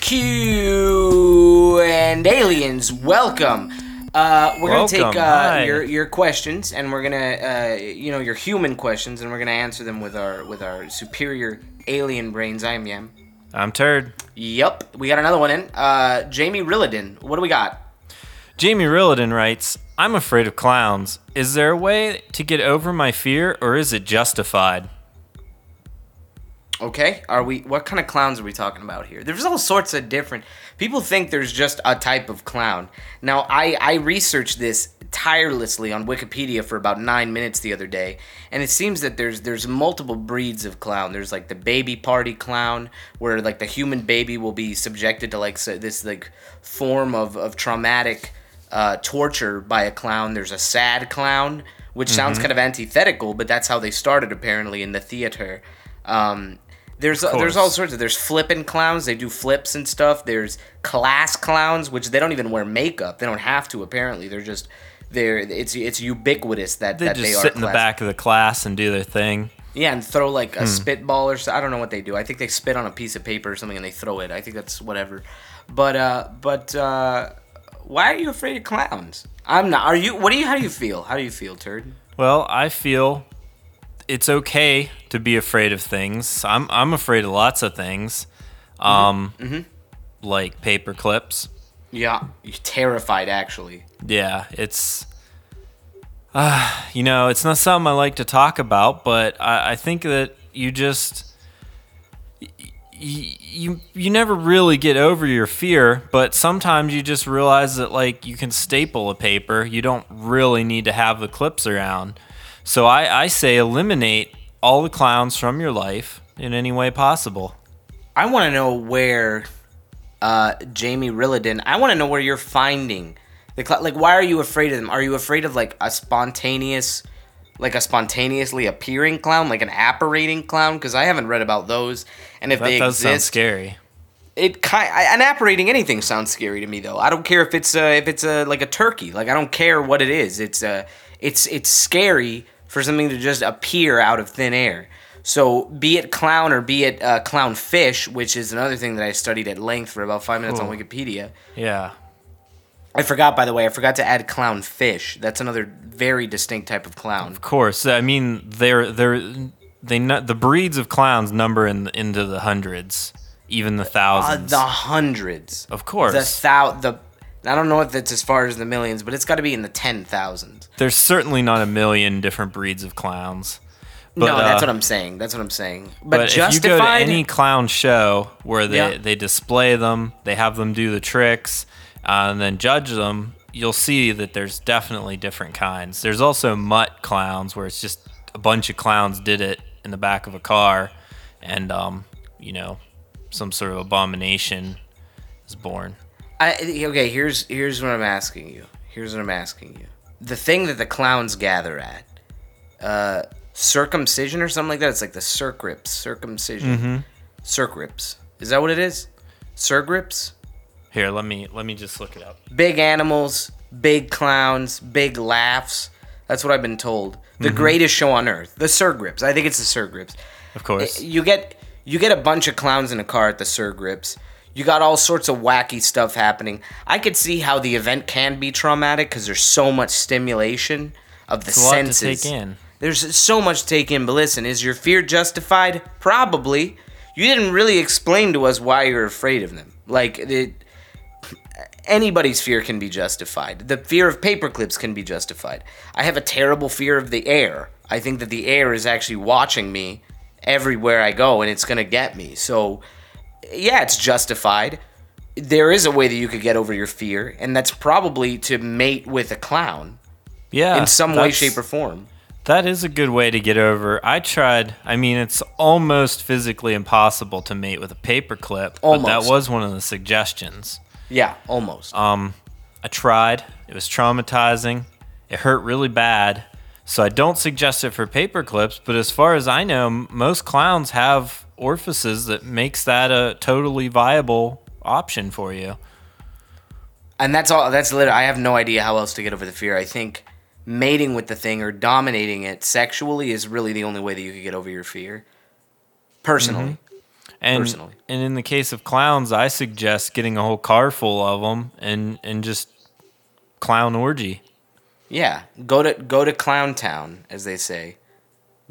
Q and aliens, welcome. Uh, we're gonna take uh, your your questions, and we're gonna uh, you know your human questions, and we're gonna answer them with our with our superior alien brains. I am Yam. I'm Turd. Yep, we got another one in. Uh, Jamie Rilladin, what do we got? Jamie Rilladin writes, I'm afraid of clowns. Is there a way to get over my fear or is it justified? Okay, are we? What kind of clowns are we talking about here? There's all sorts of different. People think there's just a type of clown. Now, I I researched this tirelessly on Wikipedia for about nine minutes the other day, and it seems that there's there's multiple breeds of clown. There's like the baby party clown, where like the human baby will be subjected to like so, this like form of of traumatic uh, torture by a clown. There's a sad clown, which sounds kind of antithetical, but that's how they started apparently in the theater. Um, there's there's all sorts of there's flipping clowns. They do flips and stuff. There's class clowns, which they don't even wear makeup. They don't have to apparently. They're just they're it's it's ubiquitous that They that just they are sit in the back of the class and do their thing. Yeah, and throw like Hmm. a spitball or so. I don't know what they do. I think they spit on a piece of paper or something and they throw it. I think that's whatever. But uh, but uh, why are you afraid of clowns? I'm not. Are you? What do you? How do you feel? How do you feel, turd? Well, I feel it's okay to be afraid of things. I'm I'm afraid of lots of things. Um like paper clips. Yeah, you're terrified actually. Yeah, it's uh, you know, it's not something I like to talk about, but I, I think that you just y- y- you you never really get over your fear, but sometimes you just realize that like you can staple a paper. You don't really need to have the clips around. So I, I say eliminate all the clowns from your life in any way possible. I want to know where uh, Jamie Rilladin. I want to know where you're finding the cl- like. Why are you afraid of them? Are you afraid of like a spontaneous, like a spontaneously appearing clown, like an apparating clown? Because I haven't read about those. And if That they does sound exist, scary. it kind an apparating anything sounds scary to me though. I don't care if it's uh, if it's a like a turkey. Like I don't care what it is. It's uh, it's it's scary for something to just appear out of thin air. So be it clown or be it uh, clown fish, which is another thing that I studied at length for about five minutes on Wikipedia. Yeah. I forgot, by the way, I forgot to add clown fish. That's another very distinct type of clown. Of course, I mean they're they're they the breeds of clowns number in into the hundreds, even the Uh, thousands. the hundreds. of course, The thou the. I don't know if it's as far as the millions, but it's got to be in the ten thousands. there's certainly not a million different breeds of clowns. But, no, that's uh, what I'm saying. That's what I'm saying. But, But if you go to any clown show where they, Yeah. they display them, they have them do the tricks, uh, and then judge them, you'll see that there's definitely different kinds. There's also mutt clowns where it's just a bunch of clowns did it in the back of a car, and um, you know, some sort of abomination is born. I, okay, here's here's what I'm asking you. Here's what I'm asking you. The thing that the clowns gather at, uh, circumcision or something like that. It's like the circrips, circumcision, Mm-hmm. circrips. Is that what it is? Circrips. Here, let me let me just look it up. Big animals, big clowns, big laughs. That's what I've been told. The Mm-hmm. greatest show on earth. The Surgrips. I think it's the Surgrips. Of course. you get you get a bunch of clowns in a car at the Sir Grips. You got all sorts of wacky stuff happening. I could see how the event can be traumatic because there's so much stimulation of the It's a lot to senses. take in. There's so much to take in. But listen, is your fear justified? Probably. You didn't really explain to us why you're afraid of them. Like it, anybody's fear can be justified. The fear of paperclips can be justified. I have a terrible fear of the air. I think that the air is actually watching me everywhere I go and it's going to get me. So, yeah, it's justified. There is a way that you could get over your fear, and that's probably to mate with a clown Yeah. in some way, shape, or form. That is a good way to get over. I tried. I mean, it's almost physically impossible to mate with a paperclip, but Almost. that was one of the suggestions. Yeah, almost. Um, I tried. It was traumatizing. It hurt really bad. So I don't suggest it for paperclips. But as far as I know, most clowns have orifices that makes that a totally viable option for you. and that's all. That's literally. I have no idea how else to get over the fear. I think mating with the thing or dominating it sexually is really the only way that you could get over your fear. Personally, mm-hmm. And, personally. And in the case of clowns, I suggest getting a whole car full of them and and just clown orgy. Yeah, go to go to Clown Town, as they say,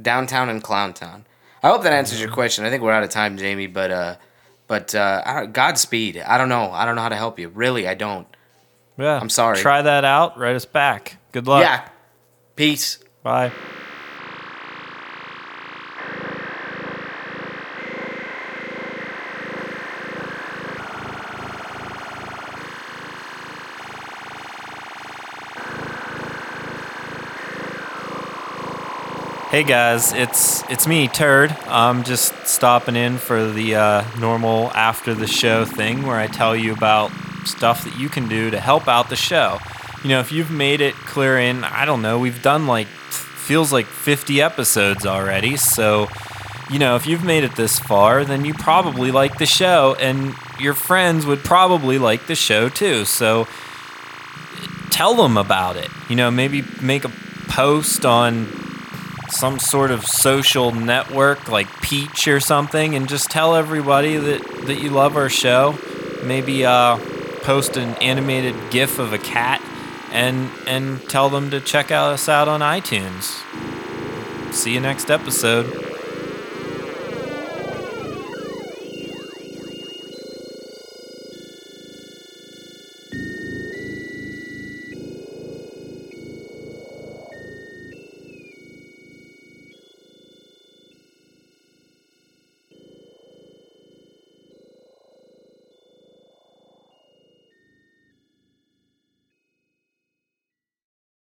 downtown and Clown Town. I hope that answers your question. I think we're out of time, Jamie, but uh, but uh, Godspeed. I don't know. I don't know how to help you. Really, I don't. Yeah, I'm sorry. Try that out. Write us back. Good luck. Yeah. Peace. Bye. Hey guys, it's it's me, Turd. I'm just stopping in for the uh, normal after the show thing where I tell you about stuff that you can do to help out the show. You know, if you've made it clear in, I don't know, we've done like feels like 50 episodes already. So, you know, if you've made it this far, then you probably like the show, and your friends would probably like the show too. So, tell them about it. You know, maybe make a post on some sort of social network like Peach or something and just tell everybody that, that you love our show. Maybe uh, post an animated GIF of a cat and and tell them to check us out on iTunes. See you next episode.